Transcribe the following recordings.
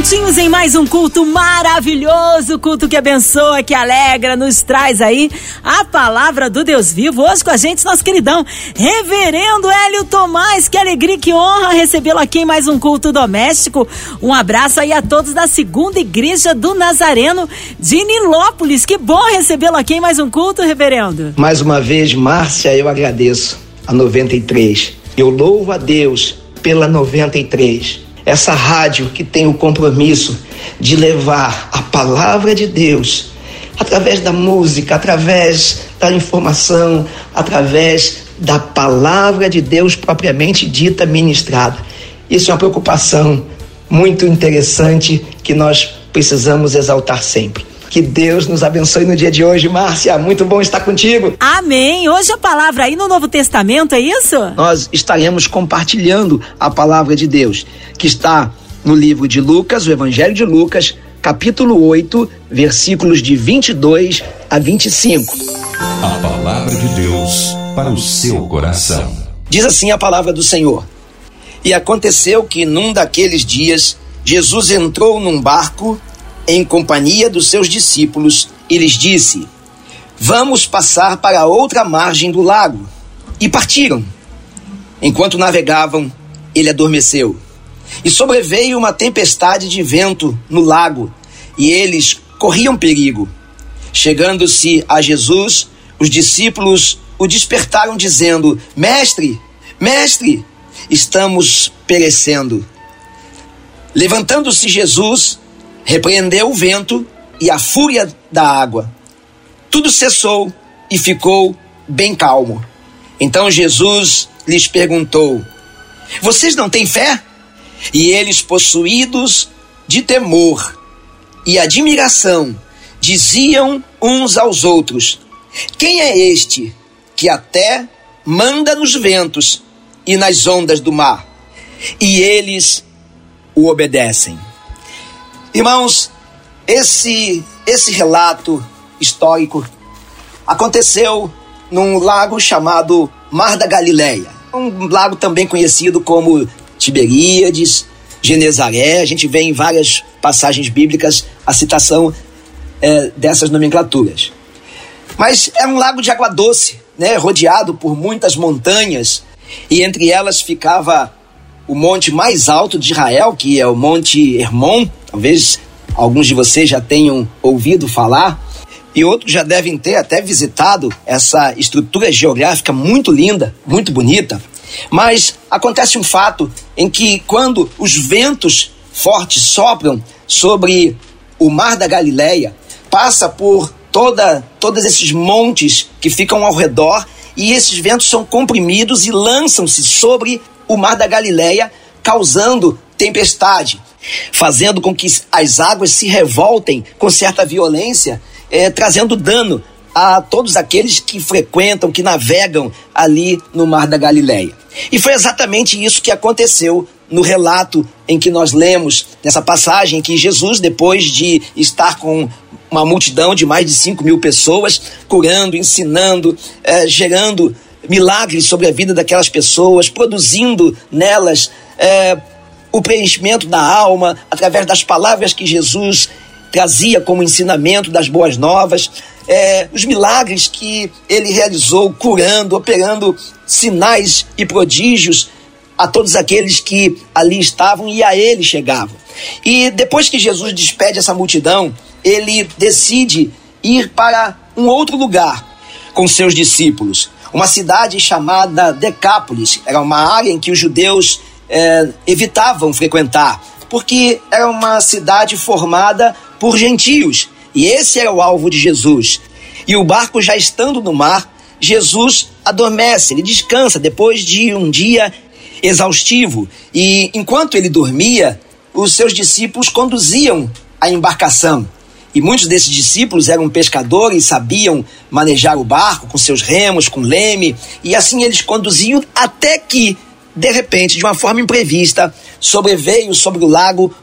Juntinhos em mais um culto maravilhoso, culto que abençoa, que alegra, nos traz aí a palavra do Deus vivo. Hoje com a gente, nosso queridão, Reverendo Hélio Tomás. Que alegria, que honra recebê-lo aqui em mais um culto doméstico. Um abraço aí a todos da segunda igreja do Nazareno de Nilópolis. Que bom recebê-lo aqui em mais um culto, Reverendo. Mais uma vez, Márcia, eu agradeço a 93. Eu louvo a Deus pela 93 essa rádio que tem o compromisso de levar a palavra de Deus através da música, através da informação, através da palavra de Deus propriamente dita ministrada. Isso é uma preocupação muito interessante que nós precisamos exaltar sempre. Que Deus nos abençoe no dia de hoje, Márcia. Muito bom estar contigo. Amém. Hoje a palavra aí no Novo Testamento, é isso? Nós estaremos compartilhando a palavra de Deus, que está no livro de Lucas, o Evangelho de Lucas, capítulo 8, versículos de 22 a 25. A palavra de Deus para o seu coração. Diz assim a palavra do Senhor. E aconteceu que num daqueles dias Jesus entrou num barco em companhia dos seus discípulos e lhes disse: Vamos passar para outra margem do lago. E partiram. Enquanto navegavam, ele adormeceu. E sobreveio uma tempestade de vento no lago, e eles corriam perigo. Chegando-se a Jesus, os discípulos o despertaram, dizendo: Mestre, mestre, estamos perecendo. Levantando-se Jesus, repreendeu o vento e a fúria da água. Tudo cessou e ficou bem calmo. Então Jesus lhes perguntou: Vocês não têm fé? E eles, possuídos de temor e admiração, diziam uns aos outros: Quem é este que até manda nos ventos e nas ondas do mar? E eles o obedecem. Irmãos, esse, esse relato histórico aconteceu num lago chamado Mar da Galileia. Um lago também conhecido como Tiberíades, Genezaré. A gente vê em várias passagens bíblicas a citação é, dessas nomenclaturas. Mas é um lago de água doce, né, rodeado por muitas montanhas, e entre elas ficava o monte mais alto de Israel, que é o Monte Hermon, talvez alguns de vocês já tenham ouvido falar, e outros já devem ter até visitado essa estrutura geográfica muito linda, muito bonita. Mas acontece um fato em que quando os ventos fortes sopram sobre o mar da Galileia, passa por toda todos esses montes que ficam ao redor e esses ventos são comprimidos e lançam-se sobre o mar da Galileia, causando tempestade, fazendo com que as águas se revoltem com certa violência, é, trazendo dano a todos aqueles que frequentam, que navegam ali no mar da Galileia. E foi exatamente isso que aconteceu no relato em que nós lemos, nessa passagem, que Jesus, depois de estar com uma multidão de mais de 5 mil pessoas, curando, ensinando, é, gerando milagres sobre a vida daquelas pessoas, produzindo nelas é, o preenchimento da alma através das palavras que Jesus trazia como ensinamento das boas novas, é, os milagres que ele realizou, curando, operando sinais e prodígios a todos aqueles que ali estavam e a ele chegavam. E depois que Jesus despede essa multidão, ele decide ir para um outro lugar com seus discípulos uma cidade chamada Decápolis. Era uma área em que os judeus é, evitavam frequentar, porque era uma cidade formada por gentios. E esse era o alvo de Jesus. E o barco já estando no mar, Jesus adormece, ele descansa depois de um dia exaustivo. E enquanto ele dormia, os seus discípulos conduziam a embarcação. E muitos desses discípulos eram pescadores, sabiam manejar o barco com seus remos, com leme, e assim eles conduziam até que, de repente, de uma forma imprevista, sobreveio sobre o lago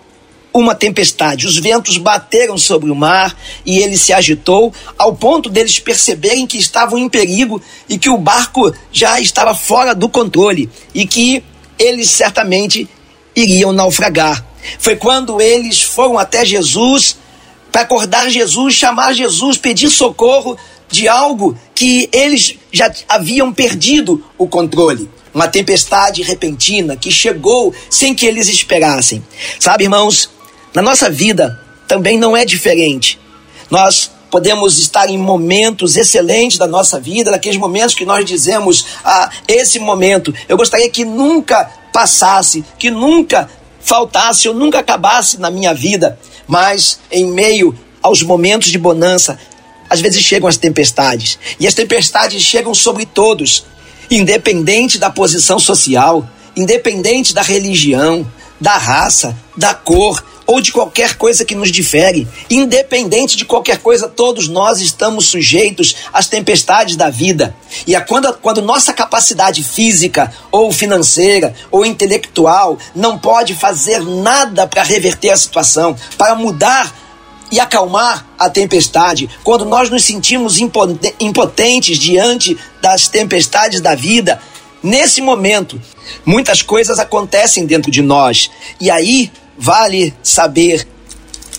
uma tempestade. Os ventos bateram sobre o mar e ele se agitou, ao ponto deles perceberem que estavam em perigo e que o barco já estava fora do controle e que eles certamente iriam naufragar. Foi quando eles foram até Jesus para acordar Jesus, chamar Jesus, pedir socorro de algo que eles já haviam perdido o controle. Uma tempestade repentina que chegou sem que eles esperassem. Sabe, irmãos, na nossa vida também não é diferente. Nós podemos estar em momentos excelentes da nossa vida, naqueles momentos que nós dizemos, ah, esse momento, eu gostaria que nunca passasse, que nunca faltasse ou nunca acabasse na minha vida, mas em meio aos momentos de bonança, às vezes chegam as tempestades, e as tempestades chegam sobre todos, independente da posição social, independente da religião, da raça, da cor, ou de qualquer coisa que nos difere. Independente de qualquer coisa, todos nós estamos sujeitos às tempestades da vida. E é quando, quando nossa capacidade física, ou financeira, ou intelectual não pode fazer nada para reverter a situação, para mudar e acalmar a tempestade, quando nós nos sentimos impotentes diante das tempestades da vida, nesse momento, muitas coisas acontecem dentro de nós. E aí vale saber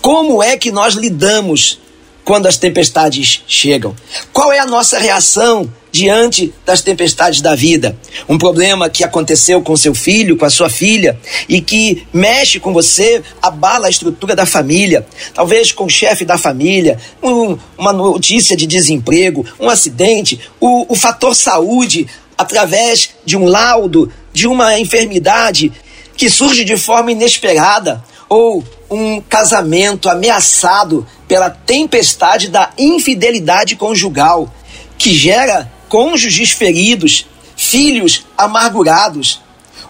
como é que nós lidamos quando as tempestades chegam. Qual é a nossa reação diante das tempestades da vida? Um problema que aconteceu com seu filho, com a sua filha, e que mexe com você, abala a estrutura da família, talvez com o chefe da família, um, uma notícia de desemprego, um acidente, o, o fator saúde, através de um laudo, de uma enfermidade que surge de forma inesperada, ou um casamento ameaçado pela tempestade da infidelidade conjugal, que gera cônjuges feridos, filhos amargurados,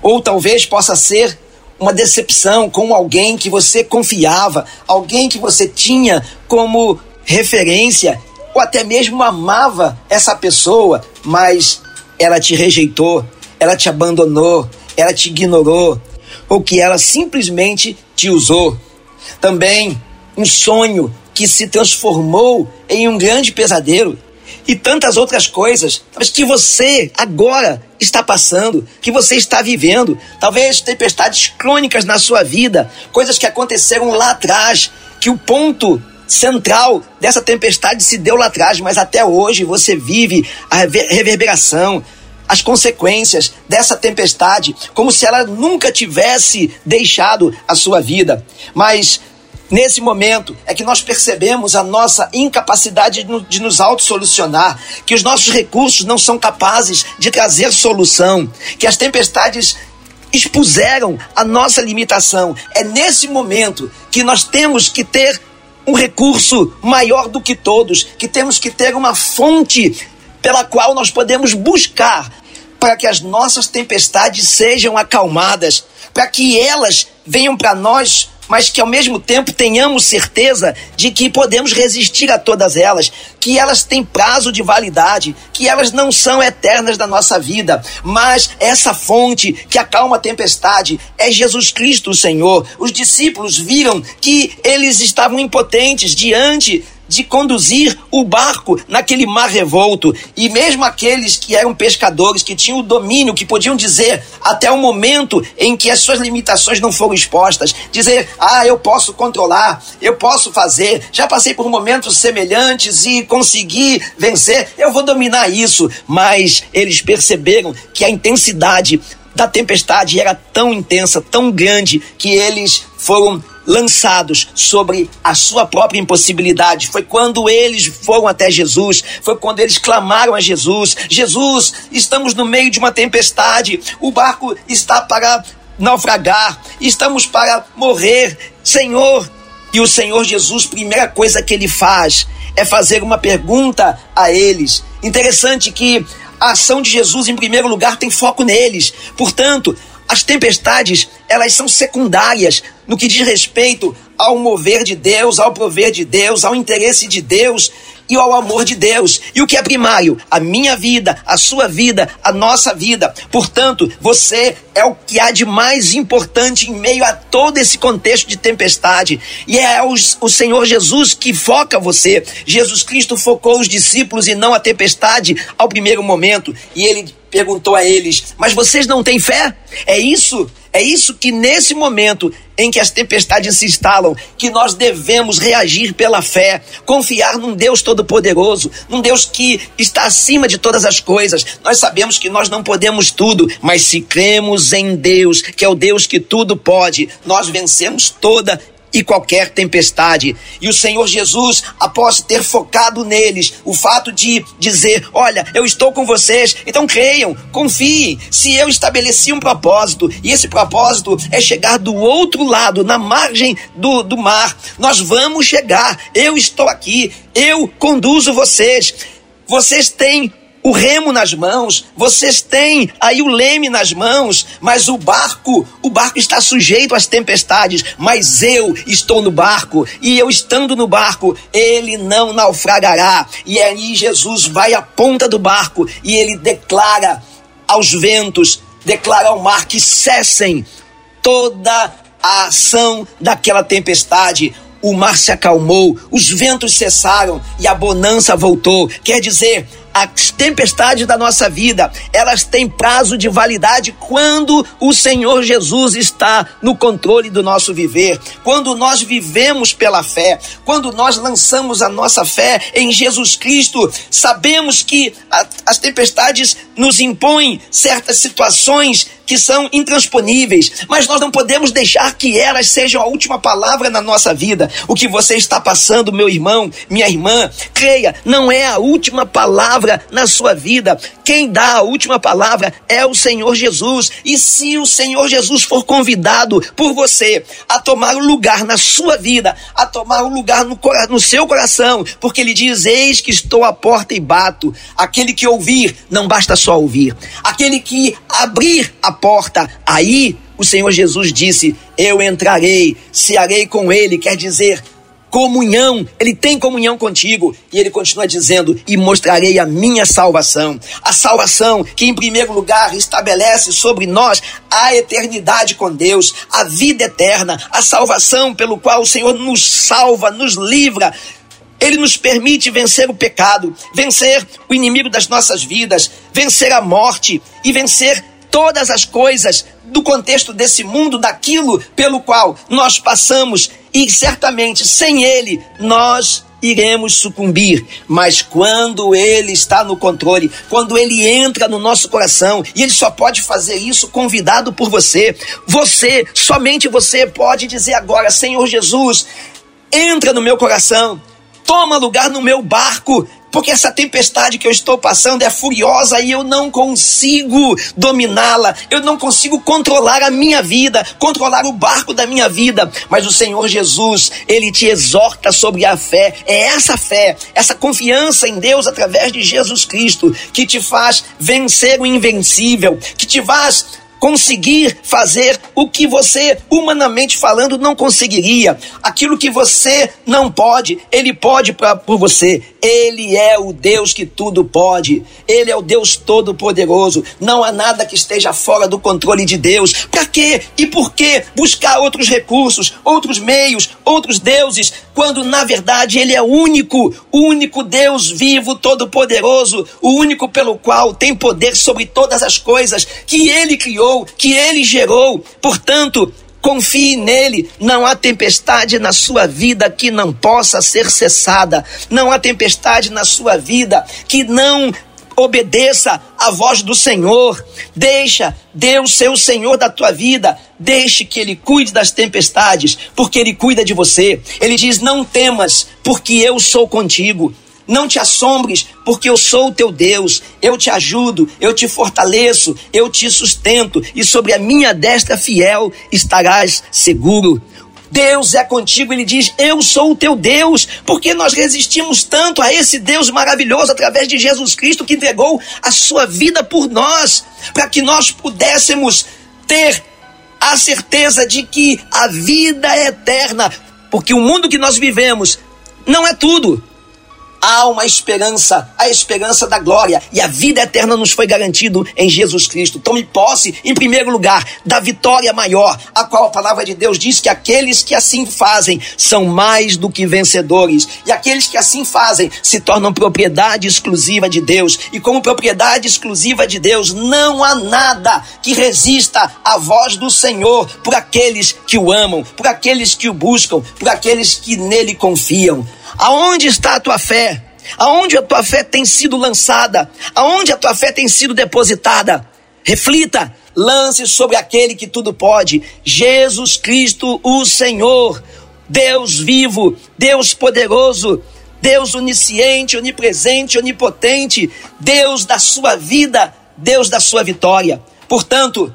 ou talvez possa ser uma decepção com alguém que você confiava, alguém que você tinha como referência, ou até mesmo amava essa pessoa, mas ela te rejeitou, ela te abandonou, ela te ignorou, ou que ela simplesmente te usou. Também um sonho que se transformou em um grande pesadelo e tantas outras coisas, mas que você agora está passando, que você está vivendo, talvez tempestades crônicas na sua vida, coisas que aconteceram lá atrás, que o ponto central dessa tempestade se deu lá atrás, mas até hoje você vive a reverberação, as consequências dessa tempestade, como se ela nunca tivesse deixado a sua vida. Mas Nesse momento é que nós percebemos a nossa incapacidade de nos autossolucionar, que os nossos recursos não são capazes de trazer solução, que as tempestades expuseram a nossa limitação. É nesse momento que nós temos que ter um recurso maior do que todos, que temos que ter uma fonte pela qual nós podemos buscar para que as nossas tempestades sejam acalmadas, para que elas venham para nós, mas que ao mesmo tempo tenhamos certeza de que podemos resistir a todas elas, que elas têm prazo de validade, que elas não são eternas da nossa vida, mas essa fonte que acalma a tempestade é Jesus Cristo, o Senhor. Os discípulos viram que eles estavam impotentes diante de conduzir o barco naquele mar revolto. E mesmo aqueles que eram pescadores, que tinham o domínio, que podiam dizer até o momento em que as suas limitações não foram expostas, dizer: ah, eu posso controlar, eu posso fazer, já passei por momentos semelhantes e consegui vencer, eu vou dominar isso. Mas eles perceberam que a intensidade da tempestade era tão intensa, tão grande, que eles foram lançados sobre a sua própria impossibilidade. Foi quando eles foram até Jesus, foi quando eles clamaram a Jesus: Jesus, estamos no meio de uma tempestade, o barco está para naufragar, estamos para morrer, Senhor. E o Senhor Jesus, primeira coisa que ele faz é fazer uma pergunta a eles. Interessante que a ação de Jesus, em primeiro lugar, tem foco neles. Portanto, as tempestades, elas são secundárias no que diz respeito ao mover de Deus, ao prover de Deus, ao interesse de Deus e ao amor de Deus. E o que é primário? A minha vida, a sua vida, a nossa vida. Portanto, você é o que há de mais importante em meio a todo esse contexto de tempestade. E é o, o Senhor Jesus que foca você. Jesus Cristo focou os discípulos e não a tempestade ao primeiro momento. E ele perguntou a eles: Mas vocês não têm fé? É isso? É isso que nesse momento em que as tempestades se instalam, que nós devemos reagir pela fé, confiar num Deus todo-poderoso, num Deus que está acima de todas as coisas. Nós sabemos que nós não podemos tudo, mas se cremos em Deus, que é o Deus que tudo pode, nós vencemos toda e qualquer tempestade. E o Senhor Jesus, após ter focado neles, o fato de dizer: Olha, eu estou com vocês, então creiam, confiem. Se eu estabeleci um propósito, e esse propósito é chegar do outro lado, na margem do, do mar, nós vamos chegar. Eu estou aqui, eu conduzo vocês. Vocês têm o remo nas mãos, vocês têm aí o leme nas mãos, mas o barco, o barco está sujeito às tempestades, mas eu estou no barco, e eu estando no barco, ele não naufragará. E aí Jesus vai à ponta do barco e ele declara aos ventos, declara ao mar que cessem toda a ação daquela tempestade o mar se acalmou, os ventos cessaram e a bonança voltou. Quer dizer, as tempestades da nossa vida, elas têm prazo de validade quando o Senhor Jesus está no controle do nosso viver, quando nós vivemos pela fé, quando nós lançamos a nossa fé em Jesus Cristo, sabemos que a, as tempestades nos impõem certas situações que são intransponíveis, mas nós não podemos deixar que elas sejam a última palavra na nossa vida. O que você está passando, meu irmão, minha irmã, creia, não é a última palavra na sua vida. Quem dá a última palavra é o Senhor Jesus. E se o Senhor Jesus for convidado por você a tomar o lugar na sua vida, a tomar o lugar no, no seu coração, porque ele diz: Eis que estou à porta e bato. Aquele que ouvir, não basta só ouvir. Aquele que abrir a porta, aí o Senhor Jesus disse: Eu entrarei, cearei com ele, quer dizer, comunhão, ele tem comunhão contigo. E ele continua dizendo: E mostrarei a minha salvação. A salvação que, em primeiro lugar, estabelece sobre nós a eternidade com Deus, a vida eterna, a salvação pelo qual o Senhor nos salva, nos livra. Ele nos permite vencer o pecado, vencer o inimigo das nossas vidas, vencer a morte e vencer todas as coisas do contexto desse mundo, daquilo pelo qual nós passamos, e certamente sem Ele nós iremos sucumbir, mas quando Ele está no controle, quando Ele entra no nosso coração, e Ele só pode fazer isso convidado por você, você, somente você pode dizer agora: Senhor Jesus, entra no meu coração, toma lugar no meu barco, porque essa tempestade que eu estou passando é furiosa e eu não consigo dominá-la, eu não consigo controlar a minha vida, controlar o barco da minha vida. Mas o Senhor Jesus, ele te exorta sobre a fé. É essa fé, essa confiança em Deus através de Jesus Cristo que te faz vencer o invencível, que te faz conseguir fazer o que você, humanamente falando, não conseguiria. Aquilo que você não pode, ele pode pra, por você. Ele é o Deus que tudo pode. Ele é o Deus todo-poderoso. Não há nada que esteja fora do controle de Deus. Para quê e por que buscar outros recursos, outros meios, outros deuses, quando na verdade ele é único, o único Deus vivo, todo-poderoso, o único pelo qual tem poder sobre todas as coisas que ele criou, que ele gerou. Portanto, Confie nele. Não há tempestade na sua vida que não possa ser cessada. Não há tempestade na sua vida que não obedeça à voz do Senhor. Deixa Deus ser o Senhor da tua vida. Deixe que Ele cuide das tempestades, porque Ele cuida de você. Ele diz: Não temas, porque eu sou contigo. Não te assombres, porque eu sou o teu Deus. Eu te ajudo, eu te fortaleço, eu te sustento, e sobre a minha destra fiel estarás seguro. Deus é contigo, ele diz: Eu sou o teu Deus, porque nós resistimos tanto a esse Deus maravilhoso através de Jesus Cristo que entregou a sua vida por nós, para que nós pudéssemos ter a certeza de que a vida é eterna, porque o mundo que nós vivemos não é tudo há uma esperança, a esperança da glória, e a vida eterna nos foi garantido em Jesus Cristo. Tome posse, em primeiro lugar, da vitória maior, a qual a palavra de Deus diz que aqueles que assim fazem são mais do que vencedores, e aqueles que assim fazem se tornam propriedade exclusiva de Deus, e como propriedade exclusiva de Deus, não há nada que resista à voz do Senhor por aqueles que o amam, por aqueles que o buscam, por aqueles que nele confiam. Aonde está a tua fé? Aonde a tua fé tem sido lançada? Aonde a tua fé tem sido depositada? Reflita, lance sobre aquele que tudo pode, Jesus Cristo, o Senhor, Deus vivo, Deus poderoso, Deus onisciente, onipresente, onipotente, Deus da sua vida, Deus da sua vitória. Portanto,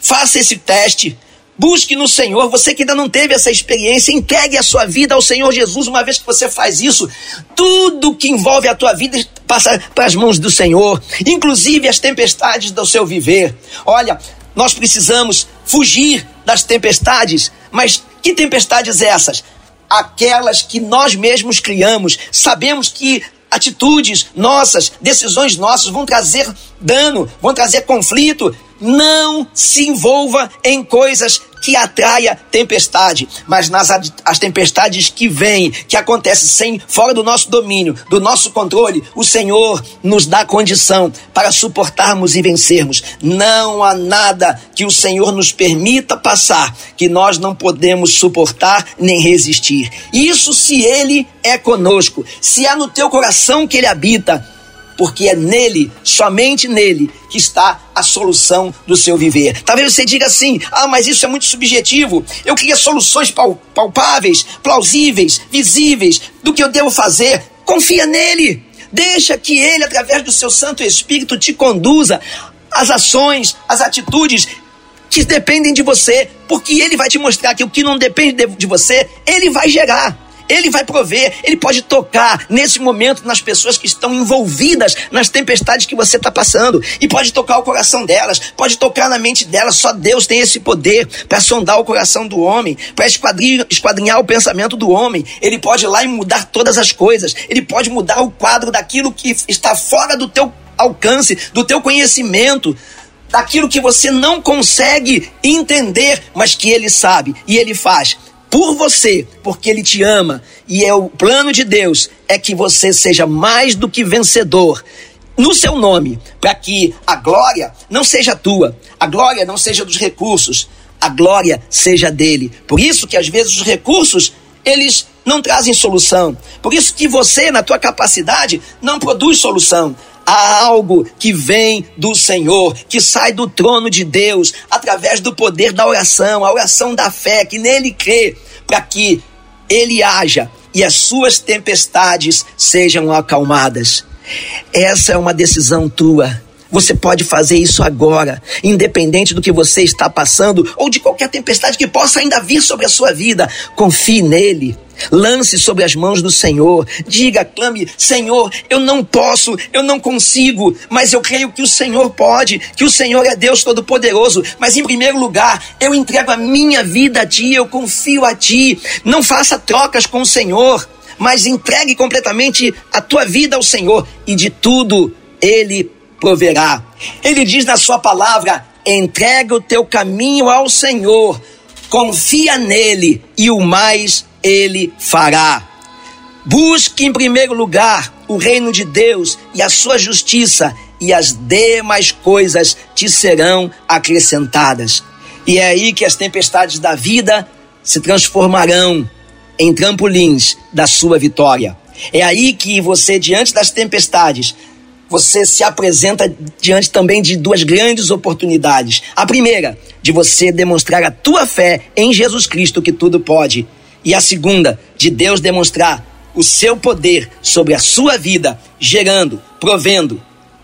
faça esse teste, Busque no Senhor, você que ainda não teve essa experiência, entregue a sua vida ao Senhor Jesus. Uma vez que você faz isso, tudo que envolve a tua vida passa para as mãos do Senhor, inclusive as tempestades do seu viver. Olha, nós precisamos fugir das tempestades, mas que tempestades essas? Aquelas que nós mesmos criamos. Sabemos que atitudes nossas, decisões nossas vão trazer dano, vão trazer conflito, não se envolva em coisas que atraia tempestade, mas nas as tempestades que vêm, que acontecem sem fora do nosso domínio, do nosso controle, o Senhor nos dá condição para suportarmos e vencermos. Não há nada que o Senhor nos permita passar que nós não podemos suportar nem resistir. Isso se ele é conosco, se é no teu coração que ele habita, porque é nele, somente nele, que está a solução do seu viver. Talvez você diga assim: ah, mas isso é muito subjetivo. Eu queria soluções palpáveis, plausíveis, visíveis do que eu devo fazer. Confia nele. Deixa que ele, através do seu Santo Espírito, te conduza às ações, às atitudes que dependem de você, porque ele vai te mostrar que o que não depende de você, ele vai gerar. Ele vai prover, ele pode tocar nesse momento nas pessoas que estão envolvidas nas tempestades que você está passando e pode tocar o coração delas, pode tocar na mente delas. Só Deus tem esse poder para sondar o coração do homem, para esquadrinhar, o pensamento do homem. Ele pode ir lá e mudar todas as coisas, ele pode mudar o quadro daquilo que está fora do teu alcance, do teu conhecimento daquilo que você não consegue entender, mas que ele sabe e ele faz por você, porque Ele te ama. E é o plano de Deus é que você seja mais do que vencedor no seu nome, para que a glória não seja tua, a glória não seja dos recursos, a glória seja dele. Por isso que às vezes os recursos eles não trazem solução. Por isso que você, na tua capacidade, não produz solução há algo que vem do Senhor, que sai do trono de Deus, através do poder da oração, a oração da fé, que nele crê, para que ele haja e as suas tempestades sejam acalmadas. Essa é uma decisão tua. Você pode fazer isso agora, independente do que você está passando ou de qualquer tempestade que possa ainda vir sobre a sua vida. Confie nele. Lance sobre as mãos do Senhor. Diga, clame: Senhor, eu não posso, eu não consigo, mas eu creio que o Senhor pode, que o Senhor é Deus Todo-Poderoso. Mas em primeiro lugar, eu entrego a minha vida a Ti, eu confio a Ti. Não faça trocas com o Senhor, mas entregue completamente a tua vida ao Senhor e de tudo Ele proverá. Ele diz na Sua palavra: entrega o teu caminho ao Senhor, confia nele e o mais ele fará. Busque em primeiro lugar o reino de Deus e a sua justiça, e as demais coisas te serão acrescentadas. E é aí que as tempestades da vida se transformarão em trampolins da sua vitória. É aí que você, diante das tempestades, você se apresenta diante também de duas grandes oportunidades. A primeira, de você demonstrar a tua fé em Jesus Cristo que tudo pode e a segunda, de Deus demonstrar o seu poder sobre a sua vida, gerando, provendo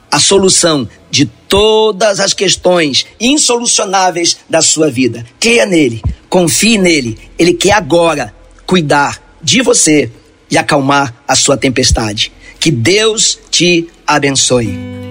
a solução de todas as questões insolucionáveis da sua vida. Creia nele, confie nele. Ele quer agora cuidar de você e acalmar a sua tempestade. Que Deus te abençoe.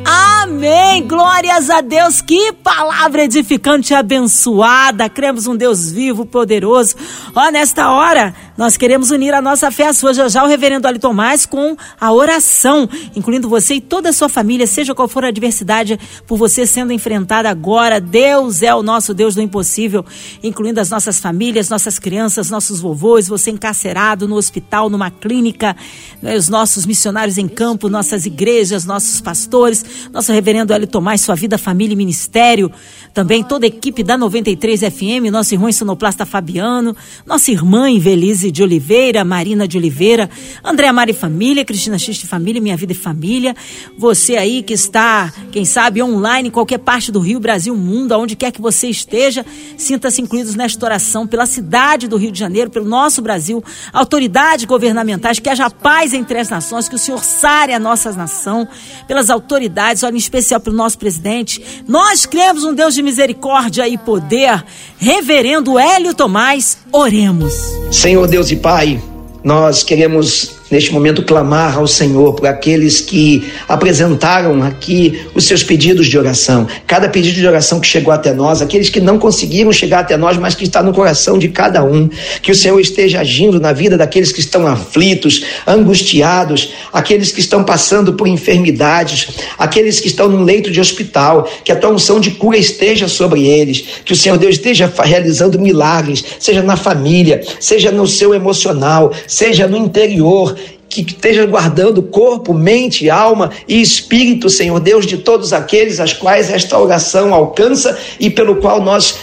Amém! Glórias a Deus! Que palavra edificante e abençoada! Cremos um Deus vivo, poderoso. Ó, nesta hora, nós queremos unir a nossa fé à sua. Já já o reverendo Ali Tomás com a oração, incluindo você e toda a sua família, seja qual for a adversidade por você sendo enfrentada agora. Deus é o nosso Deus do impossível, incluindo as nossas famílias, nossas crianças, nossos vovôs, você encarcerado no hospital, numa clínica, né, os nossos missionários em campo, nossas igrejas, nossos pastores, nosso reverendo Hélio Tomás, sua vida, família e ministério, também toda a equipe da 93 FM, nosso irmão sonoplasta Fabiano, nossa irmã Invelise de Oliveira, Marina de Oliveira, Andréa Mari Família, Cristina Xiste Família, Minha Vida e Família, você aí que está, quem sabe, online em qualquer parte do Rio, Brasil, mundo, aonde quer que você esteja, sinta-se incluídos nesta oração pela cidade do Rio de Janeiro, pelo nosso Brasil, autoridades governamentais, que haja paz entre as nações, que o Senhor sare a nossa nação, pelas autoridades, olha especial pelo nosso presidente. Nós cremos um Deus de misericórdia e poder. Reverendo Hélio Tomás, oremos. Senhor Deus e Pai, nós queremos neste momento clamar ao Senhor por aqueles que apresentaram aqui os seus pedidos de oração. Cada pedido de oração que chegou até nós, aqueles que não conseguiram chegar até nós, mas que está no coração de cada um. Que o Senhor esteja agindo na vida daqueles que estão aflitos, angustiados, aqueles que estão passando por enfermidades, aqueles que estão num leito de hospital, que a tua unção de cura esteja sobre eles, que o Senhor Deus esteja realizando milagres, seja na família, seja no seu emocional, seja no interior, que esteja guardando corpo, mente, alma e espírito, Senhor Deus, de todos aqueles as quais esta oração alcança e pelo qual nós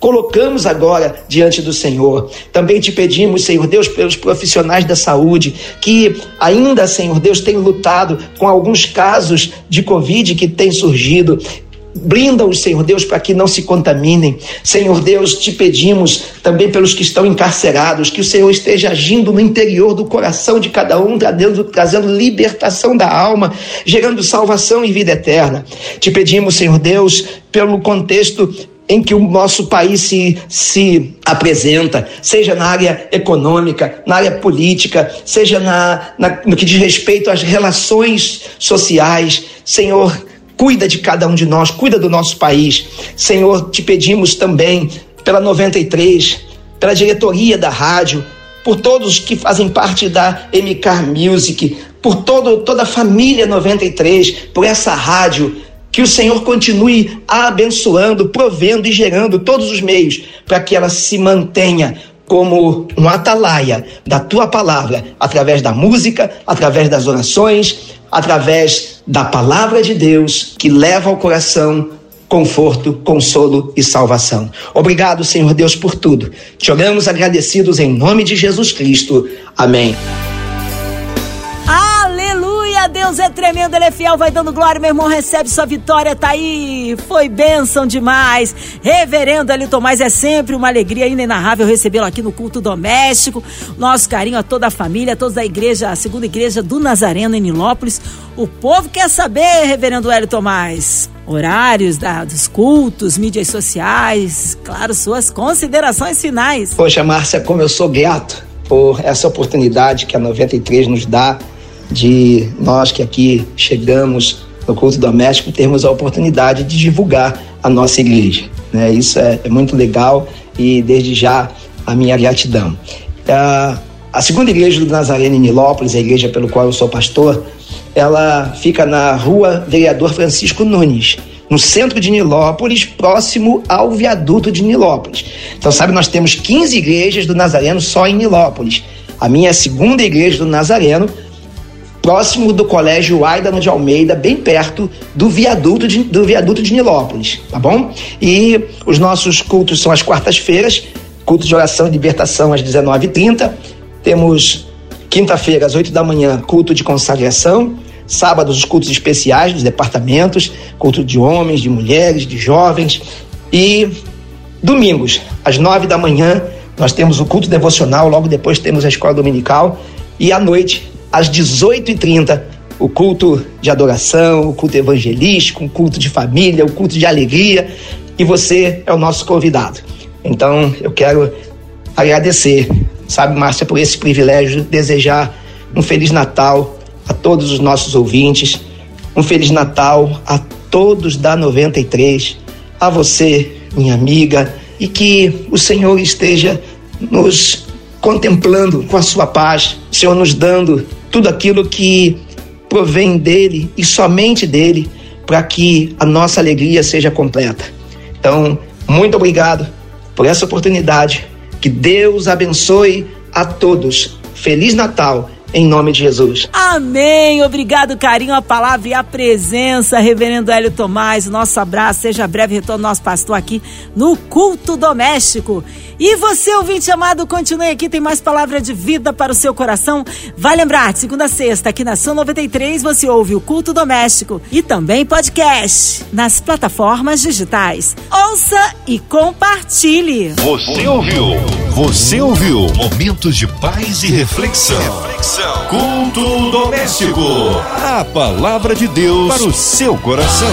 colocamos agora diante do Senhor. Também te pedimos, Senhor Deus, pelos profissionais da saúde que ainda, Senhor Deus, têm lutado com alguns casos de Covid que têm surgido. Blinda-os, Senhor Deus, para que não se contaminem. Senhor Deus, te pedimos também pelos que estão encarcerados, que o Senhor esteja agindo no interior do coração de cada um, trazendo, trazendo libertação da alma, gerando salvação e vida eterna. Te pedimos, Senhor Deus, pelo contexto em que o nosso país se, se apresenta, seja na área econômica, na área política, seja na, na, no que diz respeito às relações sociais. Senhor, Cuida de cada um de nós, cuida do nosso país. Senhor, te pedimos também pela 93, pela diretoria da rádio, por todos que fazem parte da MK Music, por todo, toda a família 93, por essa rádio, que o Senhor continue abençoando, provendo e gerando todos os meios para que ela se mantenha como um atalaia da tua palavra, através da música, através das orações, através da palavra de Deus que leva ao coração conforto, consolo e salvação. Obrigado, Senhor Deus, por tudo. Te oramos agradecidos em nome de Jesus Cristo. Amém. Deus é tremendo, Ele é fiel, vai dando glória, meu irmão, recebe sua vitória, tá aí, foi bênção demais. Reverendo Ali Tomás, é sempre uma alegria inenarrável recebê-lo aqui no culto doméstico. Nosso carinho a toda a família, a todos da igreja, a segunda igreja do Nazareno em Nilópolis. O povo quer saber, Reverendo Hélio Tomás, horários da, dos cultos, mídias sociais, claro, suas considerações finais. Poxa, Márcia, como eu sou grato por essa oportunidade que a 93 nos dá de nós que aqui chegamos no culto doméstico termos a oportunidade de divulgar a nossa igreja. Né? Isso é, é muito legal e desde já a minha gratidão. A, a segunda igreja do Nazareno em Nilópolis, a igreja pelo qual eu sou pastor, ela fica na rua Vereador Francisco Nunes, no centro de Nilópolis, próximo ao viaduto de Nilópolis. Então, sabe, nós temos 15 igrejas do Nazareno só em Nilópolis. A minha segunda igreja do Nazareno, próximo do Colégio Aidano de Almeida, bem perto do viaduto de, do viaduto de Nilópolis, tá bom? E os nossos cultos são às quartas-feiras, culto de oração e libertação às 19h30. Temos quinta-feira, às 8 da manhã, culto de consagração. Sábados, os cultos especiais dos departamentos, culto de homens, de mulheres, de jovens. E domingos, às 9 da manhã, nós temos o culto devocional, logo depois temos a escola dominical. E à noite, às 18h30, o culto de adoração, o culto evangelístico, um culto de família, o culto de alegria, e você é o nosso convidado. Então, eu quero agradecer, sabe, Márcia, por esse privilégio, desejar um Feliz Natal a todos os nossos ouvintes, um Feliz Natal a todos da 93, a você, minha amiga, e que o Senhor esteja nos contemplando com a sua paz, o Senhor nos dando tudo aquilo que provém dele e somente dele, para que a nossa alegria seja completa. Então, muito obrigado por essa oportunidade. Que Deus abençoe a todos. Feliz Natal em nome de Jesus. Amém. Obrigado, carinho, a palavra e a presença, Reverendo Hélio Tomás. Nosso abraço, seja breve retorno nosso pastor aqui no culto doméstico. E você, ouvinte amado, continue aqui, tem mais palavra de vida para o seu coração. Vai lembrar, segunda a sexta, aqui na São 93, você ouve o culto doméstico e também podcast nas plataformas digitais. Ouça e compartilhe. Você ouviu? Você ouviu? Momentos de paz e reflexão. reflexão. Culto doméstico. A palavra de Deus para o seu coração.